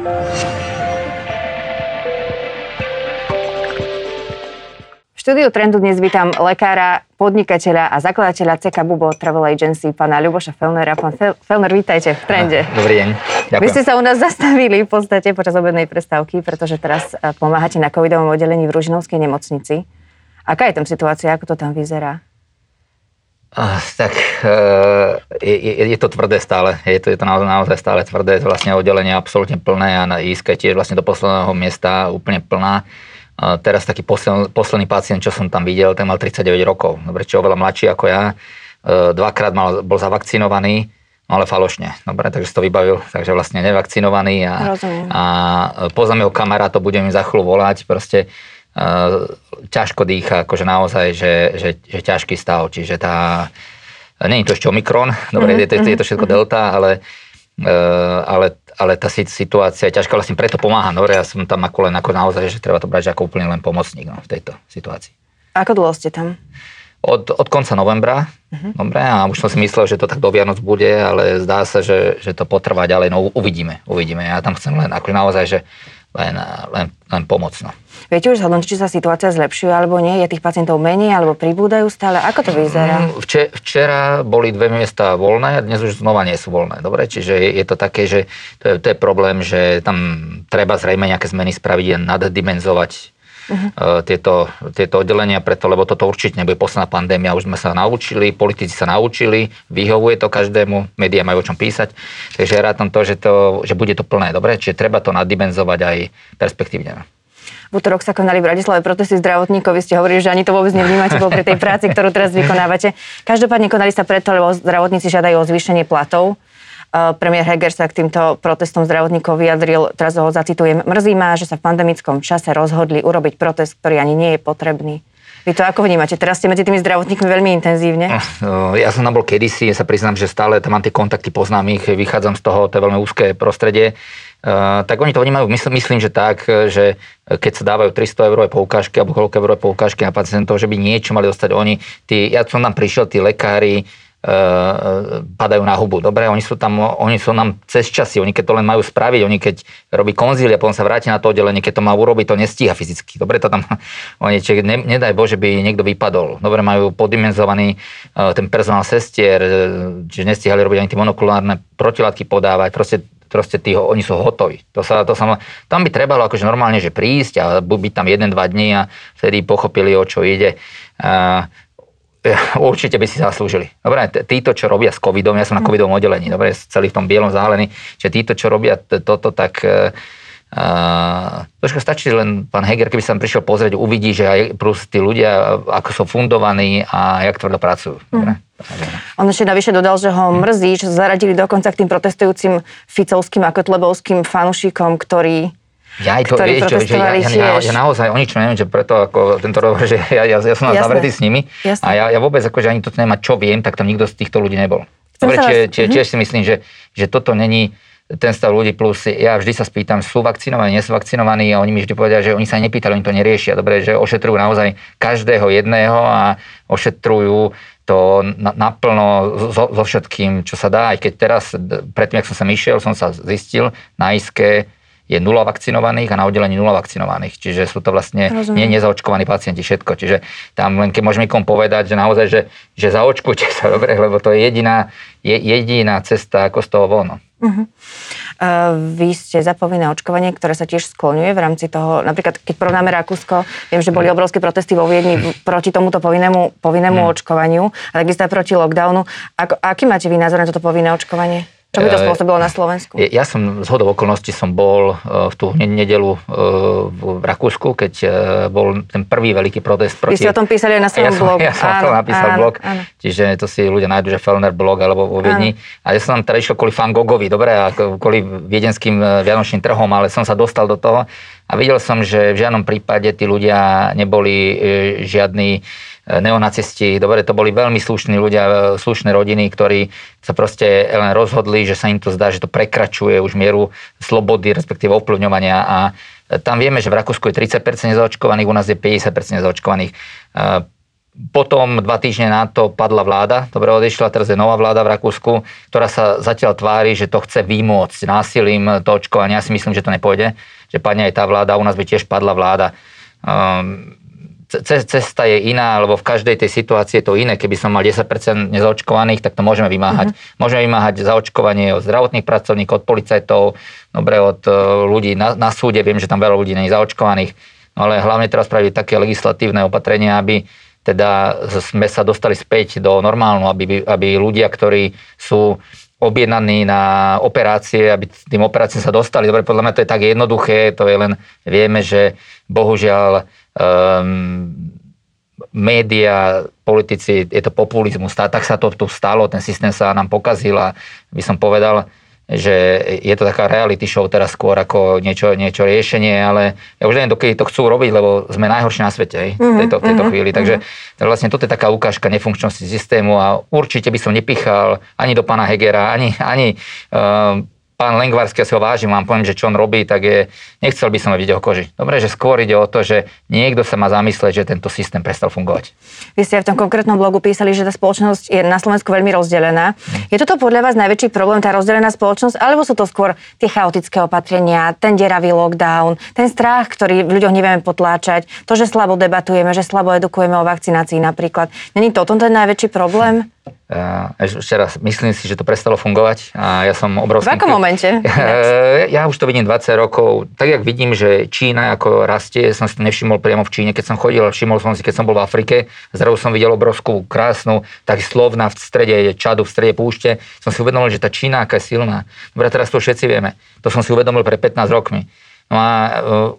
V štúdiu Trendu dnes vítam lekára, podnikateľa a zakladateľa CK Bubo Travel Agency, pána Ľuboša Felnera. Pán Felner, vítajte v Trende. Dobrý deň. Ďakujem. Vy ste sa u nás zastavili v podstate počas obednej prestávky, pretože teraz e, pomáhate na covidovom oddelení v Ružinovskej nemocnici. Aká je tam situácia, ako to tam vyzerá? Tak uh, je, je, je to tvrdé stále. Je to, je to naozaj, naozaj stále tvrdé. To vlastne oddelenie je absolútne plné a na ISK tiež vlastne do posledného miesta úplne plná. Teraz taký posledný, posledný pacient, čo som tam videl, ten mal 39 rokov. Dobre, čo oveľa mladší ako ja. E, dvakrát mal, bol zavakcinovaný, no ale falošne. Dobre, takže si to vybavil, takže vlastne nevakcinovaný a, a poznám jeho kamaráto, budem im za chvíľu volať, proste ťažko dýcha, akože naozaj, že, že, že ťažký stav, čiže tá, nie je to ešte Omikron, dobre, mm-hmm. je, to, je to všetko Delta, ale, uh, ale ale tá situácia je ťažká, vlastne preto pomáham. Dobre, ja som tam ako len ako naozaj, že treba to brať ako úplne len pomocník no, v tejto situácii. Ako dlho ste tam? Od, od konca novembra, uh-huh. dobre, a už som si myslel, že to tak do Vianoc bude, ale zdá sa, že, že to potrvá ďalej, no uvidíme, uvidíme. Ja tam chcem len akože naozaj, že len, len, len pomoc. No. Viete už zhodnúť, či sa situácia zlepšuje alebo nie? Je tých pacientov menej alebo pribúdajú stále? Ako to vyzerá? Mm, vče, včera boli dve miesta voľné a dnes už znova nie sú voľné. Dobre, čiže je, je to také, že to je, to je problém, že tam treba zrejme nejaké zmeny spraviť a naddimenzovať uh-huh. tieto, tieto oddelenia, preto, lebo toto určite nebude posledná pandémia, už sme sa naučili, politici sa naučili, vyhovuje to každému, médiá majú o čom písať, takže ja rátam to, že, to, že bude to plné, dobre, čiže treba to naddimenzovať aj perspektívne. V útorok sa konali v Bratislave protesty zdravotníkov. Vy ste hovorili, že ani to vôbec nevnímate pri tej práci, ktorú teraz vykonávate. Každopádne konali sa preto, lebo zdravotníci žiadajú o zvýšenie platov. Eh, premiér Heger sa k týmto protestom zdravotníkov vyjadril, teraz ho zacitujem, mrzí ma, že sa v pandemickom čase rozhodli urobiť protest, ktorý ani nie je potrebný. Vy to ako vnímate? Teraz ste medzi tými zdravotníkmi veľmi intenzívne. No, ja som tam bol kedysi, ja sa priznám, že stále tam mám tie kontakty, poznám ich, vychádzam z toho, to je veľmi úzké prostredie. Tak oni to vnímajú, myslím, že tak, že keď sa dávajú 300 eurové poukážky alebo koľko eurové poukážky na pacientov, že by niečo mali dostať oni. Tí, ja som tam prišiel, tí lekári, padajú na hubu. Dobre, oni sú tam, oni sú nám cez časy, oni keď to len majú spraviť, oni keď robí konzília, potom sa vráti na to oddelenie, keď to má urobiť, to nestíha fyzicky. Dobre, to tam, oni, či, ne, nedaj Bože, by niekto vypadol. Dobre, majú poddimenzovaný uh, ten personál sestier, že nestíhali robiť ani tie monokulárne protilátky podávať, proste proste tí, oni sú hotoví. To sa, to sa, tam by trebalo akože normálne, že prísť a byť tam jeden, dva dní a vtedy pochopili, o čo ide. určite by si zaslúžili. Dobre, títo, čo robia s covidom, ja som na covidovom oddelení, dobre, celý v tom bielom zálení, že títo, čo robia toto, tak Uh, trošku stačí len pán Heger, keby sa tam prišiel pozrieť, uvidí, že aj tí ľudia, ako sú fundovaní a jak tvrdo pracujú. Mm. On ešte navyše dodal, že ho mrzí, že zaradili dokonca k tým protestujúcim ficovským a kotlebovským fanušikom, ktorí ja aj to, vieš, čo, že ja, ja, ja, ja, naozaj o ničom neviem, že preto ako tento rok, že ja, ja, ja som na zavretý s nimi Jasné. a ja, ja vôbec akože ani to nemá čo viem, tak tam nikto z týchto ľudí nebol. Dobre, čiže, čiže, tiež si myslím, že, že toto není ten stav ľudí plus ja vždy sa spýtam, sú vakcinovaní, nie sú vakcinovaní a oni mi vždy povedia, že oni sa nepýtali, oni to neriešia. Dobre, že ošetrujú naozaj každého jedného a ošetrujú to naplno so, so všetkým, čo sa dá. Aj keď teraz, predtým, ak som sa išiel, som sa zistil na ISKE, je nula vakcinovaných a na oddelení nula vakcinovaných. Čiže sú to vlastne nie nezaočkovaní pacienti všetko. Čiže tam len keď môžeme niekomu povedať, že naozaj, že, že zaočkujte sa dobre, lebo to je jediná, je jediná cesta ako z toho von. Uh-huh. Uh, vy ste za povinné očkovanie, ktoré sa tiež skloňuje v rámci toho, napríklad keď porovnáme Rakúsko, viem, že boli mhm. obrovské protesty vo Viedni proti tomuto povinnému, povinnému uh-huh. očkovaniu, a takisto aj proti lockdownu. Ako, aký máte vy názor na toto povinné očkovanie? Čo by to spôsobilo na Slovensku? Ja som z hodov okolností som bol e, v tú nedelu e, v Rakúsku, keď e, bol ten prvý veľký protest proti... Vy ste o tom písali aj na svojom blogu. Ja som, ja som to napísal áno, blog, áno. čiže to si ľudia nájdu, že Fellner blog alebo vo Viedni. A ja som tam teda išiel kvôli Fan Gogovi, dobre, a kvôli viedenským vianočným trhom, ale som sa dostal do toho a videl som, že v žiadnom prípade tí ľudia neboli žiadni neonacisti, dobre, to boli veľmi slušní ľudia, slušné rodiny, ktorí sa proste len rozhodli, že sa im to zdá, že to prekračuje už mieru slobody, respektíve ovplyvňovania a tam vieme, že v Rakúsku je 30% nezaočkovaných, u nás je 50% nezaočkovaných. potom dva týždne na to padla vláda, dobre odišla, teraz je nová vláda v Rakúsku, ktorá sa zatiaľ tvári, že to chce vymôcť násilím to očkovanie. Ja si myslím, že to nepôjde, že padne aj tá vláda, u nás by tiež padla vláda. Um, cesta je iná, lebo v každej tej situácii je to iné. Keby som mal 10% nezaočkovaných, tak to môžeme vymáhať. Mm-hmm. Môžeme vymáhať zaočkovanie od zdravotných pracovníkov, od policajtov, dobre, od e, ľudí na, na súde. Viem, že tam veľa ľudí nie je zaočkovaných. No ale hlavne teraz spraviť také legislatívne opatrenia, aby teda sme sa dostali späť do normálnu, aby, aby ľudia, ktorí sú objednaní na operácie, aby tým operáciám sa dostali. Dobre, podľa mňa to je tak jednoduché, to je len, vieme, že bohužiaľ um, média, politici, je to populizmus, tak sa to tu stalo, ten systém sa nám pokazil a by som povedal, že je to taká reality show teraz skôr ako niečo, niečo riešenie, ale ja už neviem, dokedy to chcú robiť, lebo sme najhorší na svete aj, v tejto, v tejto mm-hmm. chvíli. Takže mm-hmm. vlastne toto je taká ukážka nefunkčnosti systému a určite by som nepichal ani do pána Hegera, ani, ani uh, pán Lengvarský, ja si ho vážim, vám poviem, že čo on robí, tak je, nechcel by som ho vidieť o koži. Dobre, že skôr ide o to, že niekto sa má zamyslieť, že tento systém prestal fungovať. Vy ste v tom konkrétnom blogu písali, že tá spoločnosť je na Slovensku veľmi rozdelená. Hm. Je toto podľa vás najväčší problém, tá rozdelená spoločnosť, alebo sú to skôr tie chaotické opatrenia, ten deravý lockdown, ten strach, ktorý v ľuďoch nevieme potláčať, to, že slabo debatujeme, že slabo edukujeme o vakcinácii napríklad. Není to ten najväčší problém? Ešte raz, myslím si, že to prestalo fungovať a ja som obrovský... V akom momente? Ja, ja už to vidím 20 rokov. Tak, jak vidím, že Čína ako rastie, som si to nevšimol priamo v Číne, keď som chodil, všimol som si, keď som bol v Afrike, zrazu som videl obrovskú, krásnu, tak slovná v strede Čadu, v strede púšte, som si uvedomil, že tá Čína aká je silná. Dobre, teraz to všetci vieme. To som si uvedomil pre 15 rokmi. No a uh,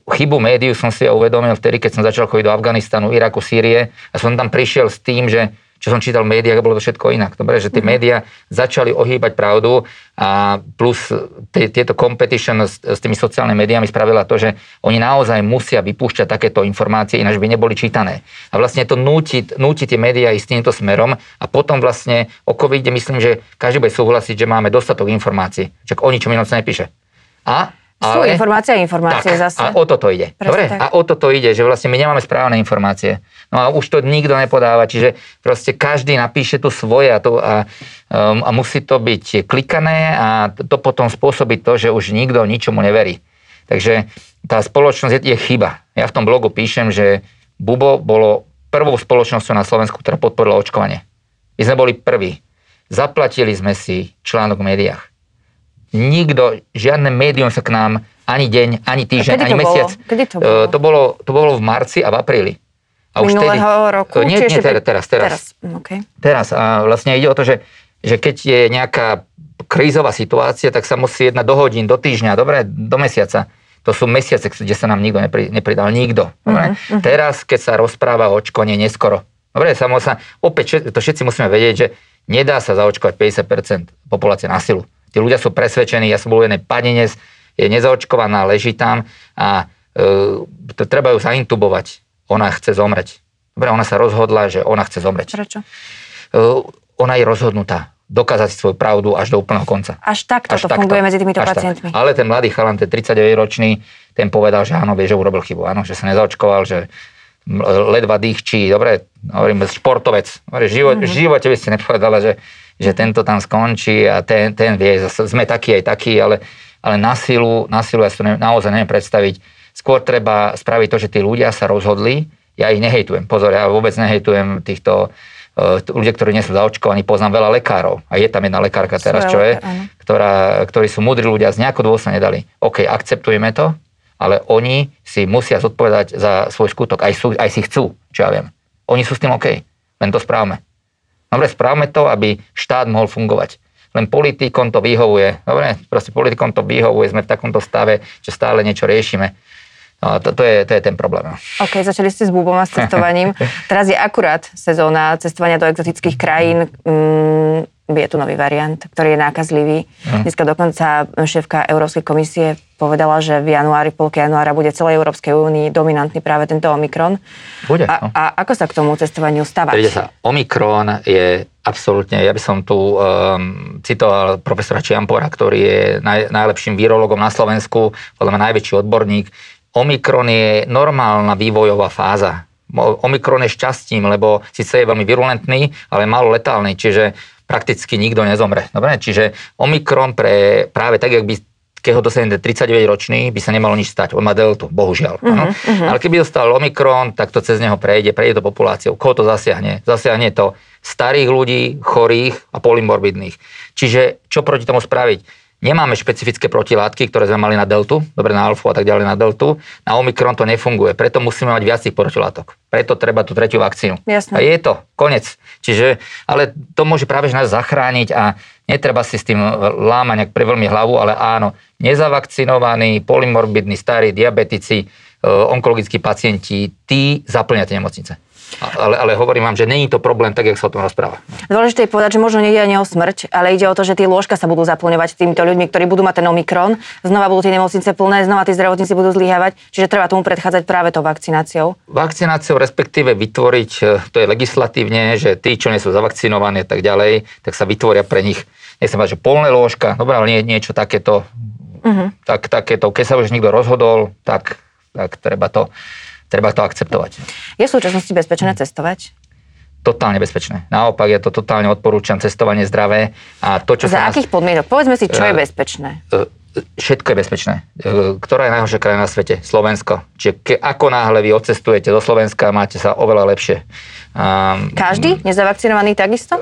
chybu médiu som si uvedomil vtedy, keď som začal chodiť do Afganistanu, Iraku, Sýrie a som tam prišiel s tým, že čo som čítal v médiách, bolo to všetko inak. Dobre, že tie mm-hmm. médiá začali ohýbať pravdu a plus t- tieto competition s, s tými sociálnymi médiami spravila to, že oni naozaj musia vypúšťať takéto informácie, ináč by neboli čítané. A vlastne to núti, núti tie médiá ísť týmto smerom a potom vlastne o covide myslím, že každý bude súhlasiť, že máme dostatok informácií. Čak o ničom inom sa nepíše. A sú ale, informácie a informácie tak, zase. A o toto ide. Dobre? A o toto ide, že vlastne my nemáme správne informácie. No a už to nikto nepodáva, čiže proste každý napíše tu svoje a, to, a, um, a musí to byť klikané a to potom spôsobí to, že už nikto ničomu neverí. Takže tá spoločnosť je, je chyba. Ja v tom blogu píšem, že Bubo bolo prvou spoločnosťou na Slovensku, ktorá podporila očkovanie. My sme boli prví. Zaplatili sme si článok v médiách nikto, žiadne médium sa k nám ani deň, ani týždeň, ani mesiac. Bolo? Kedy to bolo? Uh, to bolo? To bolo v marci a v apríli. A už Minulého tedy, roku? Nie, nie teraz, teraz, teraz. Teraz, okay. teraz. A vlastne ide o to, že, že keď je nejaká krízová situácia, tak sa musí jednať do hodín, do týždňa, dobre, do mesiaca. To sú mesiace, kde sa nám nikto nepri, nepridal. Nikto. Dobre? Uh-huh. Teraz, keď sa rozpráva o očkone neskoro. Dobre, sa, opäť to všetci musíme vedieť, že nedá sa zaočkovať 50% populácie na silu. Tí ľudia sú presvedčení, ja som bol v jednej padinec, je nezaočkovaná, leží tam a e, to, treba ju zaintubovať. Ona chce zomreť. Dobre, ona sa rozhodla, že ona chce zomreť. Prečo? E, ona je rozhodnutá dokázať svoju pravdu až do úplného konca. Až takto až to takto. funguje medzi týmito až pacientmi. Tak. Ale ten mladý chalan, ten 39-ročný, ten povedal, že áno, vie, že urobil chybu. Áno, že sa nezaočkoval, že ledva dýchčí, dobre, hovorím, športovec. Dobre, v živote, mm-hmm. v živote by ste nepovedala, že že tento tam skončí a ten, ten vie, sme takí aj takí, ale, ale na silu, na silu ja si to ne, naozaj neviem predstaviť. Skôr treba spraviť to, že tí ľudia sa rozhodli, ja ich nehejtujem, pozor, ja vôbec nehejtujem týchto uh, ľudia, ktorí nie sú zaočkovaní, poznám veľa lekárov a je tam jedna lekárka teraz, čo je, ktorá, ktorí sú múdri ľudia, z nejakého dôvodu sa nedali. OK, akceptujeme to, ale oni si musia zodpovedať za svoj skutok, aj, sú, aj si chcú, čo ja viem. Oni sú s tým OK, len to správame. Dobre, správme to, aby štát mohol fungovať. Len politikom to vyhovuje. Dobre, proste politikom to vyhovuje, sme v takomto stave, že stále niečo riešime. No, to, to, je, to je ten problém. No. OK, začali ste s bubom a s cestovaním. Teraz je akurát sezóna cestovania do exotických krajín. Mm, je tu nový variant, ktorý je nákazlivý. Mm. Dneska dokonca šéfka Európskej komisie povedala, že v januári, polke januára bude celej Európskej únii dominantný práve tento Omikron. Bude. A, no. a ako sa k tomu cestovaniu stavať? sa, Omikron je absolútne, ja by som tu um, citoval profesora Čiampora, ktorý je naj, najlepším virologom na Slovensku, podľa mňa najväčší odborník. Omikron je normálna vývojová fáza Omikron je šťastím, lebo síce je veľmi virulentný, ale málo letálny, čiže prakticky nikto nezomre. Dobre? Čiže Omikron pre, práve tak, jak by keď ho dosiahne 39 ročný, by sa nemalo nič stať. On má deltu, bohužiaľ. Uh-huh, uh-huh. Ale keby dostal Omikron, tak to cez neho prejde, prejde to populáciou. Koho to zasiahne? Zasiahne to starých ľudí, chorých a polymorbidných. Čiže čo proti tomu spraviť? Nemáme špecifické protilátky, ktoré sme mali na deltu, dobre na alfu a tak ďalej na deltu. Na omikron to nefunguje, preto musíme mať viac tých protilátok. Preto treba tú tretiu vakcínu. Jasne. A je to, konec. Čiže, ale to môže práve nás zachrániť a netreba si s tým lámať nejak pre veľmi hlavu, ale áno, nezavakcinovaní, polymorbidní, starí, diabetici, e, onkologickí pacienti, tí zaplňa tie nemocnice. Ale, ale hovorím vám, že není to problém tak, jak sa o tom rozpráva. Dôležité je povedať, že možno nejde ani o smrť, ale ide o to, že tie lôžka sa budú zaplňovať týmito ľuďmi, ktorí budú mať ten Omikron. Znova budú tie nemocnice plné, znova tí zdravotníci budú zlyhávať, čiže treba tomu predchádzať práve tou vakcináciou. Vakcináciou, respektíve vytvoriť, e, to je legislatívne, že tí, čo nie sú zavakcinovaní a tak ďalej, tak sa vytvoria pre nich, nechcem povedať, že polné lôžka, dobré, ale nie, niečo takéto, uh-huh. tak, takéto, keď sa už niekto rozhodol, tak, tak treba to treba to akceptovať. Je v súčasnosti bezpečné cestovať? Totálne bezpečné. Naopak, ja to totálne odporúčam, cestovanie zdravé. A to, čo Za sa akých nás... podmienok? Povedzme si, čo je e, bezpečné. E, všetko je bezpečné. E, ktorá je najhoršia krajina na svete? Slovensko. Čiže ke, ako náhle vy odcestujete do Slovenska, máte sa oveľa lepšie. Um, Každý? Nezavakcinovaný takisto?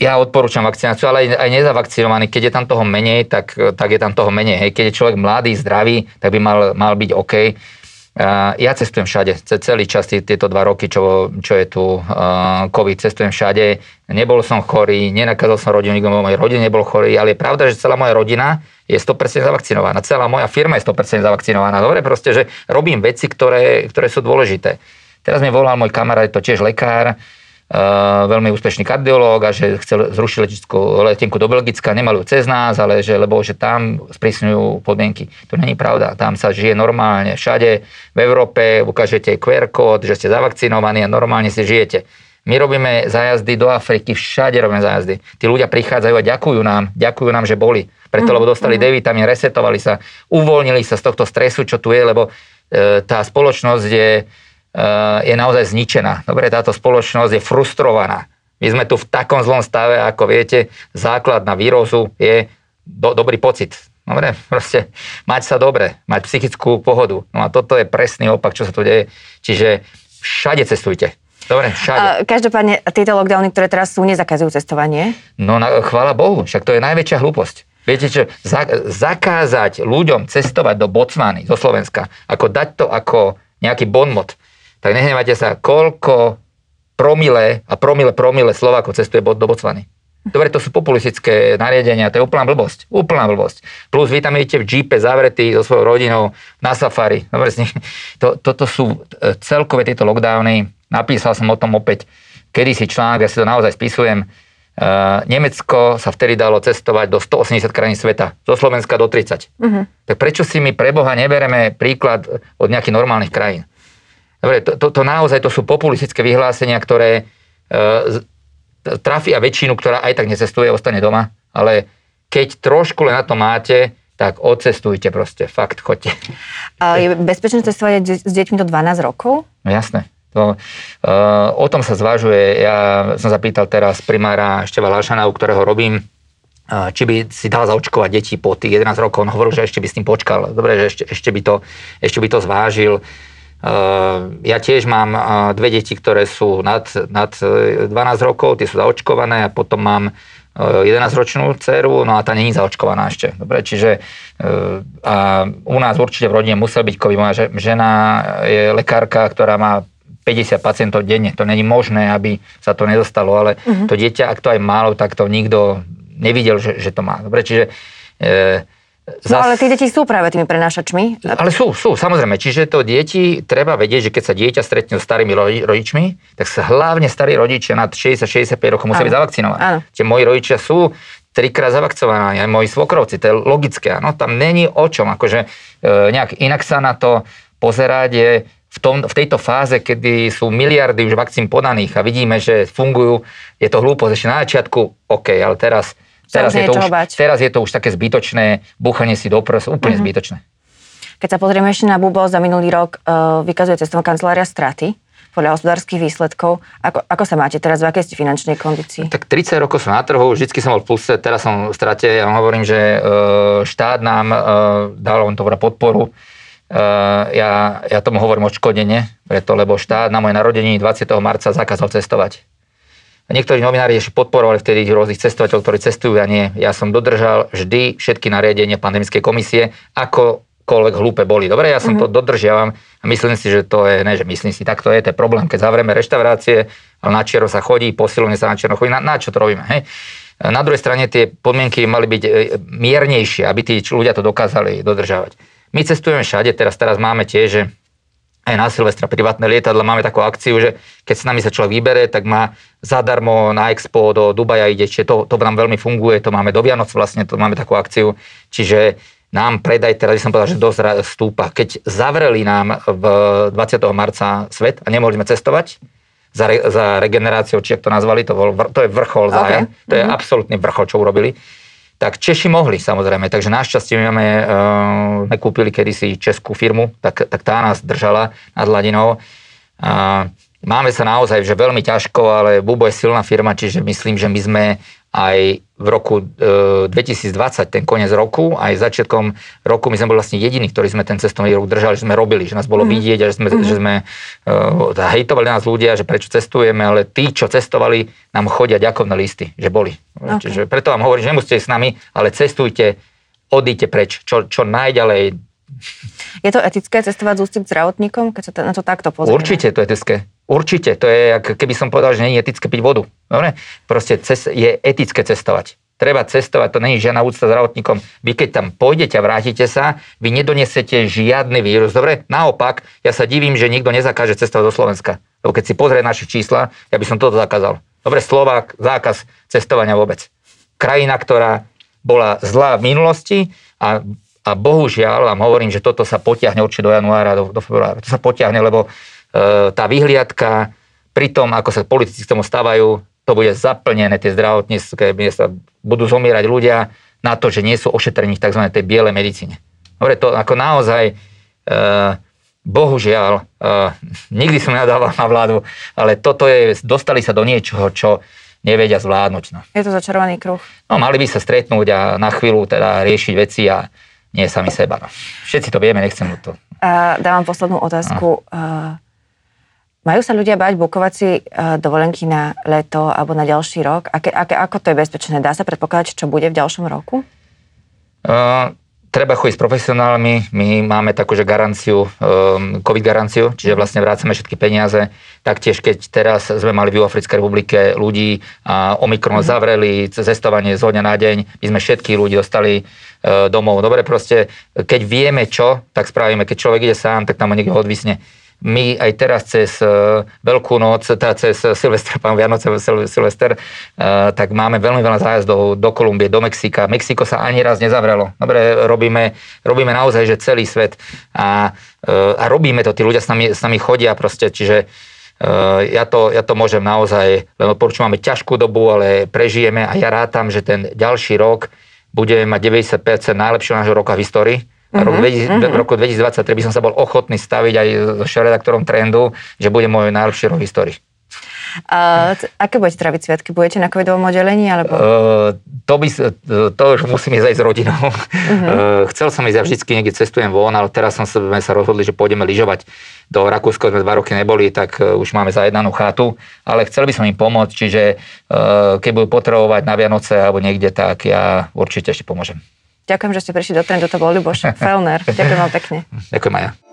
ja odporúčam vakcináciu, ale aj, aj nezavakcinovaný. Keď je tam toho menej, tak, tak je tam toho menej. Hej. Keď je človek mladý, zdravý, tak by mal, mal byť OK. Ja cestujem všade, celý čas tieto dva roky, čo, čo je tu COVID, cestujem všade. Nebol som chorý, nenakázal som rodinu, nikto mojej rodine nebol chorý, ale je pravda, že celá moja rodina je 100% zavakcinovaná. Celá moja firma je 100% zavakcinovaná. Dobre, proste, že robím veci, ktoré, ktoré sú dôležité. Teraz mi volal môj kamarát, to tiež lekár, veľmi úspešný kardiológ a že chcel zrušiť letičku, letenku do Belgicka, nemali ju cez nás, ale že, lebo že tam sprísňujú podmienky. To není pravda. Tam sa žije normálne. Všade v Európe ukážete QR kód, že ste zavakcinovaní a normálne si žijete. My robíme zájazdy do Afriky, všade robíme zájazdy. Tí ľudia prichádzajú a ďakujú nám, ďakujú nám, že boli. Preto, lebo dostali mm. D vitamín, resetovali sa, uvoľnili sa z tohto stresu, čo tu je, lebo e, tá spoločnosť je Eh, je naozaj zničená. Dobre, táto spoločnosť je frustrovaná. My sme tu v takom zlom stave, ako viete, základ na výrozu je do, dobrý pocit. Dobre, proste mať sa dobre, mať psychickú pohodu. No a toto je presný opak, čo sa tu deje. Čiže všade cestujte. Dobre, všade. každopádne, tieto lockdowny, ktoré teraz sú, nezakazujú cestovanie? No, na, chvála Bohu, však to je najväčšia hlúposť. Viete čo, za, zakázať ľuďom cestovať do Botswany, zo Slovenska, ako dať to ako nejaký bonmot, tak nehnevajte sa, koľko promile a promile, promile Slovákov cestuje do Botswany. Dobre, to sú populistické nariadenia, to je úplná blbosť. Úplná blbosť. Plus vy tam idete v džípe zavretí so svojou rodinou na safari. Dobre, to, toto sú e, celkové tieto lockdowny. Napísal som o tom opäť kedysi článok, ja si to naozaj spisujem. Uh, Nemecko sa vtedy dalo cestovať do 180 krajín sveta, zo Slovenska do 30. Uh-huh. Mhm. Tak prečo si my pre Boha nebereme príklad od nejakých normálnych krajín? Dobre, to, to, to naozaj to sú populistické vyhlásenia, ktoré e, trafia väčšinu, ktorá aj tak necestuje, ostane doma, ale keď trošku len na to máte, tak odcestujte proste, fakt, choďte. A je bezpečné cestovať s deťmi do 12 rokov? No jasné. To, uh, o tom sa zvažuje. Ja som zapýtal teraz primára Števa Lášana, u ktorého robím, uh, či by si dal zaočkovať deti po tých 11 rokov. On hovoril, že ešte by s tým počkal. Dobre, že ešte, ešte, by, to, ešte by to zvážil. Ja tiež mám dve deti, ktoré sú nad, nad 12 e, rokov, tie sú zaočkované a potom mám 11-ročnú e, dceru, no a tá není zaočkovaná ešte. Dobre, čiže a u nás určite v rodine musel byť COVID. Moja žena je lekárka, ktorá má 50 pacientov denne. To není možné, aby sa to nedostalo, ale uh-huh. to dieťa, ak to aj málo, tak to nikto nevidel, že, že to má. Dobre, čiže e, Zas... No ale tie deti sú práve tými prenášačmi. Ale sú, sú, samozrejme. Čiže to deti, treba vedieť, že keď sa dieťa stretne s starými rodičmi, tak sa hlavne starí rodičia nad 60-65 rokov musia byť zavakcinovaní. Čiže moji rodičia sú trikrát zavakcinovaní, aj moji svokrovci, to je logické. No, tam není o čom, akože e, nejak inak sa na to pozerať je v, tom, v tejto fáze, kedy sú miliardy už vakcín podaných a vidíme, že fungujú, je to hlúposť. Ešte na začiatku, OK, ale teraz Teraz je, to už, teraz je to už také zbytočné, búchanie si do prs, úplne uh-huh. zbytočné. Keď sa pozrieme ešte na Bubo, za minulý rok uh, vykazuje cestovná kancelária straty. podľa hospodárskych výsledkov. Ako, ako sa máte teraz, v akej ste finančnej kondícii? Tak 30 rokov som na trhu, vždycky som bol v pluse, teraz som v strate. Ja vám hovorím, že e, štát nám e, dal on to podporu. Ja, ja tomu hovorím odškodenie, preto, lebo štát na moje narodení 20. marca zakázal cestovať. Niektorí novinári ešte podporovali vtedy rôznych cestovateľov, ktorí cestujú a nie. Ja som dodržal vždy všetky nariadenia pandemickej komisie, ako akokoľvek hlúpe boli. Dobre, ja som mm-hmm. to dodržiavam a myslím si, že to je, ne, že myslím si, tak to je, to je problém, keď zavrieme reštaurácie, ale na čiero sa chodí, posilovne sa na čiero chodí, na, na čo to robíme, hej? Na druhej strane tie podmienky mali byť e, miernejšie, aby tí ľudia to dokázali dodržávať. My cestujeme všade, teraz, teraz máme tie, že aj na Silvestra privátne lietadla máme takú akciu, že keď s nami sa človek vybere, tak má zadarmo na Expo do Dubaja ide, čiže to, to nám veľmi funguje, to máme do Vianoc vlastne, to máme takú akciu, čiže nám predaj, teraz som povedal, že dosť stúpa. Keď zavreli nám v 20. marca svet a nemohli sme cestovať, za, re, za regeneráciou, či ak to nazvali, to, bol, to je vrchol okay. zájem, to je mm-hmm. absolútny vrchol, čo urobili. Tak Češi mohli samozrejme, takže našťastie my máme, uh, sme kúpili kedysi českú firmu, tak, tak tá nás držala nad hladinou. Uh, máme sa naozaj že veľmi ťažko, ale Bubo je silná firma, čiže myslím, že my sme aj v roku e, 2020, ten koniec roku, aj začiatkom roku, my sme boli vlastne jediní, ktorí sme ten cestovný ruch držali, že sme robili, že nás bolo mm. vidieť a že sme, mm. že sme e, hejtovali nás ľudia, že prečo cestujeme, ale tí, čo cestovali, nám chodia ďakovné listy, že boli. Okay. Čiže preto vám hovorím, že nemusíte s nami, ale cestujte, odíte preč, čo, čo najďalej. Je to etické cestovať z ústy k zdravotníkom, keď sa na to takto pozrieme? Určite to je etické. Určite, to je, keby som povedal, že nie je etické piť vodu. Dobre? Proste cest, je etické cestovať. Treba cestovať, to není žiadna úcta zdravotníkom. Vy keď tam pôjdete a vrátite sa, vy nedonesete žiadny vírus. Dobre? Naopak, ja sa divím, že nikto nezakáže cestovať do Slovenska. Lebo keď si pozrie naše čísla, ja by som toto zakázal. Dobre, Slovák, zákaz cestovania vôbec. Krajina, ktorá bola zlá v minulosti a, a bohužiaľ vám hovorím, že toto sa potiahne určite do januára, do, do februára. To sa potiahne, lebo tá vyhliadka, pri tom, ako sa politici k tomu stávajú, to bude zaplnené, tie zdravotnícke miesta, budú zomierať ľudia na to, že nie sú ošetrení v tzv. tej bielej medicíne. Dobre, to ako naozaj, e, bohužiaľ, e, nikdy som nedával na vládu, ale toto je, dostali sa do niečoho, čo nevedia zvládnuť. No. Je to začarovaný kruh. No, mali by sa stretnúť a na chvíľu teda riešiť veci a nie sami seba. No. Všetci to vieme, nechcem to. A dávam poslednú otázku. A. Majú sa ľudia báť bukovať si e, dovolenky na leto alebo na ďalší rok? Aké, aké, ako to je bezpečné? Dá sa predpokladať, čo bude v ďalšom roku? Uh, treba chodiť s profesionálmi. My máme takú, že garanciu, um, COVID garanciu, čiže vlastne vrácame všetky peniaze. Taktiež, keď teraz sme mali v Africkej republike ľudí a Omikron mm-hmm. zavreli, cestovanie z dňa na deň, my sme všetkých ľudí dostali uh, domov. Dobre, proste, keď vieme čo, tak spravíme. Keď človek ide sám, tak tam ho niekto odvisne my aj teraz cez uh, Veľkú noc, teda cez Silvestra, pán Vianoce, Silvester, uh, tak máme veľmi veľa zájazdov do Kolumbie, do Mexika. Mexiko sa ani raz nezavrelo. Dobre, robíme, robíme naozaj, že celý svet a, uh, a robíme to, tí ľudia s nami, s nami chodia proste, čiže ja, to, ja to môžem naozaj, len odporúčam, máme ťažkú dobu, ale prežijeme a ja rátam, že ten ďalší rok budeme mať 90% najlepšieho nášho roka v histórii v roku 2023 by som sa bol ochotný staviť aj s redaktorom Trendu, že bude môj najlepší rok histórii. A aké budete traviť sviatky? Budete na covidovom oddelení? Alebo? Uh, to, by, to už musím ísť aj s rodinou. Uh-huh. Uh, chcel som ísť, ja vždycky niekde cestujem von, ale teraz som sme sa rozhodli, že pôjdeme lyžovať. Do Rakúska sme dva roky neboli, tak uh, už máme zajednanú chatu, ale chcel by som im pomôcť, čiže uh, keď budú potrebovať na Vianoce alebo niekde, tak ja určite ešte pomôžem. Ďakujem, že ste prišli do trendu, to bol Ľuboš Felner. Ďakujem vám pekne. Ďakujem aj ja.